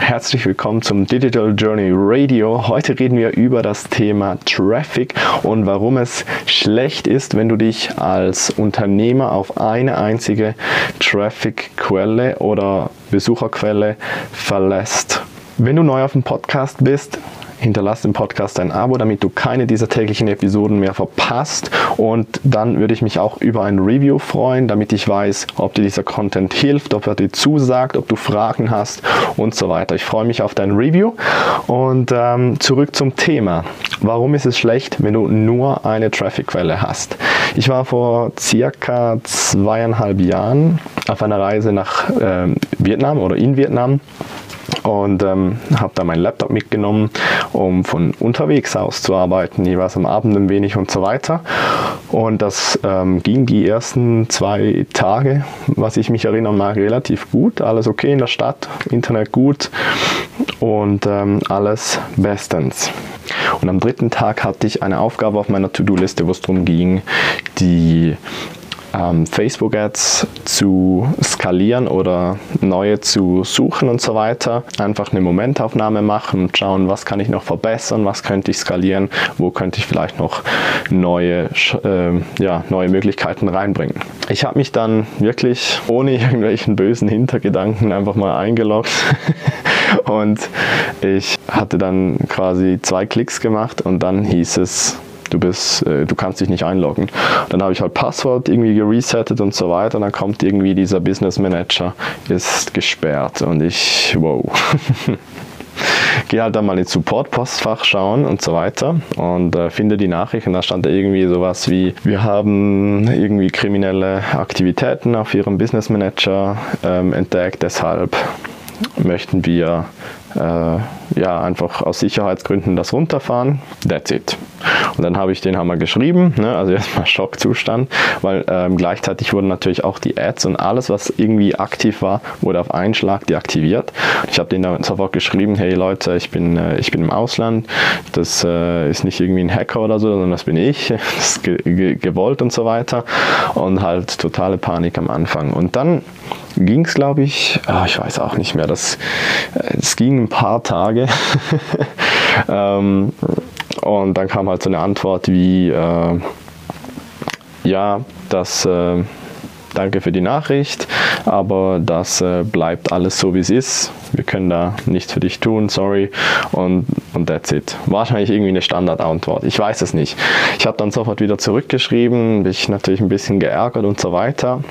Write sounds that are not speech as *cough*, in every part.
Herzlich willkommen zum Digital Journey Radio. Heute reden wir über das Thema Traffic und warum es schlecht ist, wenn du dich als Unternehmer auf eine einzige Traffic-Quelle oder Besucherquelle verlässt. Wenn du neu auf dem Podcast bist, hinterlass dem Podcast ein Abo, damit du keine dieser täglichen Episoden mehr verpasst. Und dann würde ich mich auch über ein Review freuen, damit ich weiß, ob dir dieser Content hilft, ob er dir zusagt, ob du Fragen hast und so weiter. Ich freue mich auf dein Review. Und ähm, zurück zum Thema. Warum ist es schlecht, wenn du nur eine Traffic-Quelle hast? Ich war vor circa zweieinhalb Jahren auf einer Reise nach äh, Vietnam oder in Vietnam und ähm, habe da meinen Laptop mitgenommen, um von unterwegs aus zu arbeiten, jeweils am Abend ein wenig und so weiter. Und das ähm, ging die ersten zwei Tage, was ich mich erinnern mag, relativ gut. Alles okay in der Stadt, Internet gut und ähm, alles bestens. Und am dritten Tag hatte ich eine Aufgabe auf meiner To-Do-Liste, wo es darum ging, die ähm, Facebook-Ads zu skalieren oder neue zu suchen und so weiter. Einfach eine Momentaufnahme machen und schauen, was kann ich noch verbessern, was könnte ich skalieren, wo könnte ich vielleicht noch neue, äh, ja, neue Möglichkeiten reinbringen. Ich habe mich dann wirklich ohne *laughs* irgendwelchen bösen Hintergedanken einfach mal eingeloggt *laughs* und ich hatte dann quasi zwei Klicks gemacht und dann hieß es, du bist, äh, du kannst dich nicht einloggen. Dann habe ich halt Passwort irgendwie geresettet und so weiter. Und dann kommt irgendwie dieser Business Manager, ist gesperrt und ich, wow. *laughs* Gehe halt dann mal ins Support-Postfach schauen und so weiter und äh, finde die Nachricht und da stand irgendwie sowas wie, wir haben irgendwie kriminelle Aktivitäten auf Ihrem Business Manager ähm, entdeckt, deshalb möchten wir ja, einfach aus Sicherheitsgründen das runterfahren. That's it. Und dann habe ich den Hammer geschrieben, ne? also erstmal Schockzustand, weil ähm, gleichzeitig wurden natürlich auch die Ads und alles, was irgendwie aktiv war, wurde auf einen Schlag deaktiviert. Ich habe denen dann sofort geschrieben, hey Leute, ich bin, äh, ich bin im Ausland, das äh, ist nicht irgendwie ein Hacker oder so, sondern das bin ich, *laughs* das ist ge ge gewollt und so weiter. Und halt totale Panik am Anfang. Und dann ging es, glaube ich, oh, ich weiß auch nicht mehr, das, äh, es ging ein paar Tage. *laughs* ähm, und dann kam halt so eine Antwort wie, äh, ja, das, äh, danke für die Nachricht, aber das äh, bleibt alles so, wie es ist. Wir können da nichts für dich tun, sorry. Und, und that's it. Wahrscheinlich irgendwie eine Standardantwort. Ich weiß es nicht. Ich habe dann sofort wieder zurückgeschrieben, bin ich natürlich ein bisschen geärgert und so weiter.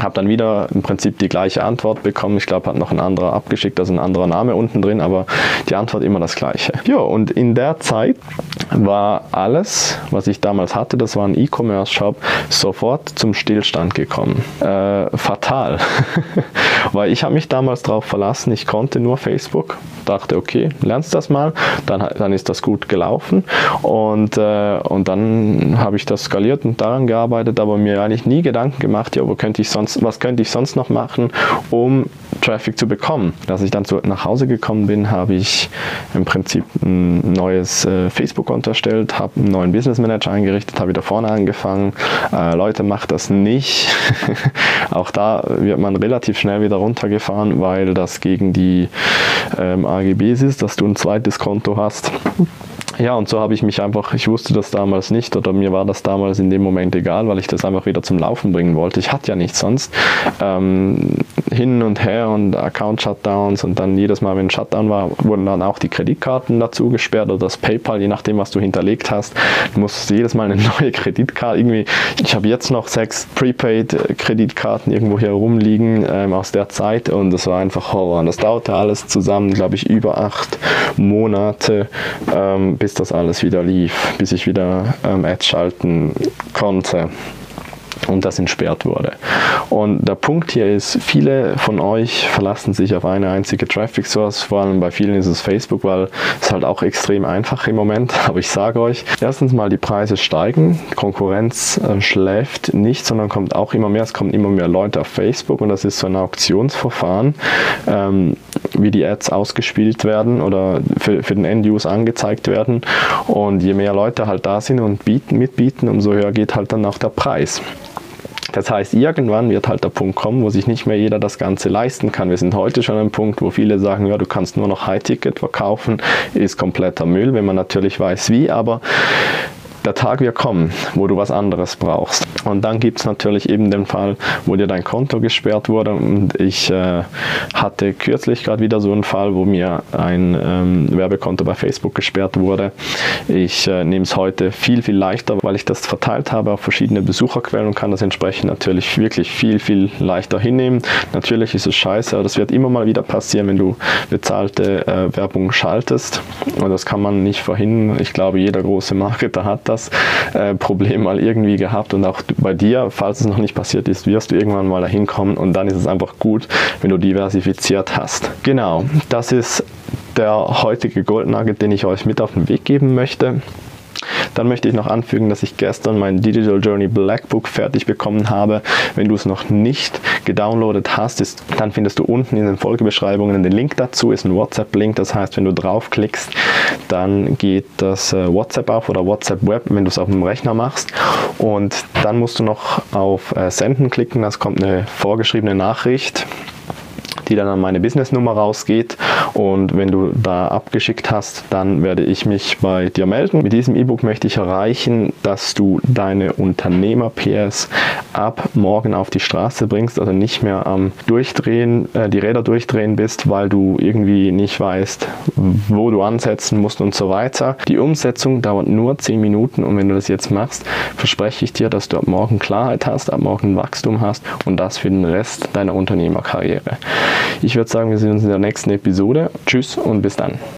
Habe dann wieder im Prinzip die gleiche Antwort bekommen. Ich glaube, hat noch ein anderer abgeschickt, also ein anderer Name unten drin, aber die Antwort immer das gleiche. Ja, und in der Zeit war alles, was ich damals hatte, das war ein E-Commerce-Shop, sofort zum Stillstand gekommen. Äh, fatal. *laughs* Weil ich habe mich damals darauf verlassen, ich konnte nur Facebook. Dachte, okay, lernst das mal, dann, dann ist das gut gelaufen. Und, äh, und dann habe ich das skaliert und daran gearbeitet, aber mir eigentlich nie Gedanken gemacht, ja, wo könnte ich sonst, was könnte ich sonst noch machen, um Traffic zu bekommen. Als ich dann zu, nach Hause gekommen bin, habe ich im Prinzip ein neues äh, Facebook-Konto erstellt, habe einen neuen Business Manager eingerichtet, habe wieder vorne angefangen. Äh, Leute, macht das nicht. *laughs* Auch da wird man relativ schnell wieder runtergefahren, weil das gegen die ähm, AGBs ist, dass du ein zweites Konto hast. Ja, und so habe ich mich einfach, ich wusste das damals nicht oder mir war das damals in dem Moment egal, weil ich das einfach wieder zum Laufen bringen wollte. Ich hatte ja nichts sonst. Ähm, hin und her und Account-Shutdowns und dann jedes Mal, wenn ein Shutdown war, wurden dann auch die Kreditkarten dazu gesperrt oder das PayPal, je nachdem, was du hinterlegt hast. Du musst jedes Mal eine *laughs* neue Kreditkarte irgendwie. Ich habe jetzt noch sechs Prepaid-Kreditkarten irgendwo hier rumliegen ähm, aus der Zeit und das war einfach Horror. Und das dauerte alles zusammen, glaube ich, über acht Monate, ähm, bis das alles wieder lief, bis ich wieder ähm, Ads schalten konnte und das entsperrt wurde. Und der Punkt hier ist, viele von euch verlassen sich auf eine einzige Traffic Source, vor allem bei vielen ist es Facebook, weil es halt auch extrem einfach im Moment. *laughs* Aber ich sage euch, erstens mal die Preise steigen, Konkurrenz äh, schläft nicht, sondern kommt auch immer mehr, es kommen immer mehr Leute auf Facebook und das ist so ein Auktionsverfahren, ähm, wie die Ads ausgespielt werden oder für, für den End-User angezeigt werden. Und je mehr Leute halt da sind und bieten, mitbieten, umso höher geht halt dann auch der Preis. Das heißt, irgendwann wird halt der Punkt kommen, wo sich nicht mehr jeder das Ganze leisten kann. Wir sind heute schon einem Punkt, wo viele sagen, ja, du kannst nur noch High-Ticket verkaufen, ist kompletter Müll, wenn man natürlich weiß wie, aber der Tag wird kommen, wo du was anderes brauchst. Und dann gibt es natürlich eben den Fall, wo dir dein Konto gesperrt wurde. Und ich äh, hatte kürzlich gerade wieder so einen Fall, wo mir ein ähm, Werbekonto bei Facebook gesperrt wurde. Ich äh, nehme es heute viel, viel leichter, weil ich das verteilt habe auf verschiedene Besucherquellen und kann das entsprechend natürlich wirklich viel, viel leichter hinnehmen. Natürlich ist es scheiße, aber das wird immer mal wieder passieren, wenn du bezahlte äh, Werbung schaltest. Und das kann man nicht verhindern. Ich glaube, jeder große Marketer hat das das äh, Problem mal irgendwie gehabt und auch bei dir, falls es noch nicht passiert ist, wirst du irgendwann mal dahin kommen und dann ist es einfach gut, wenn du diversifiziert hast. Genau, das ist der heutige Gold Nugget, den ich euch mit auf den Weg geben möchte. Dann möchte ich noch anfügen, dass ich gestern mein Digital Journey Black Book fertig bekommen habe. Wenn du es noch nicht gedownloadet hast, ist, dann findest du unten in den Folgebeschreibungen den Link dazu, ist ein WhatsApp-Link. Das heißt, wenn du draufklickst, dann geht das äh, WhatsApp auf oder WhatsApp Web, wenn du es auf dem Rechner machst. Und dann musst du noch auf äh, Senden klicken, das kommt eine vorgeschriebene Nachricht die dann an meine Businessnummer rausgeht. Und wenn du da abgeschickt hast, dann werde ich mich bei dir melden. Mit diesem E-Book möchte ich erreichen, dass du deine Unternehmer-PS ab morgen auf die Straße bringst, also nicht mehr am Durchdrehen, äh, die Räder durchdrehen bist, weil du irgendwie nicht weißt, wo du ansetzen musst und so weiter. Die Umsetzung dauert nur 10 Minuten und wenn du das jetzt machst, verspreche ich dir, dass du ab morgen Klarheit hast, ab morgen Wachstum hast und das für den Rest deiner Unternehmerkarriere. Ich würde sagen, wir sehen uns in der nächsten Episode. Tschüss und bis dann.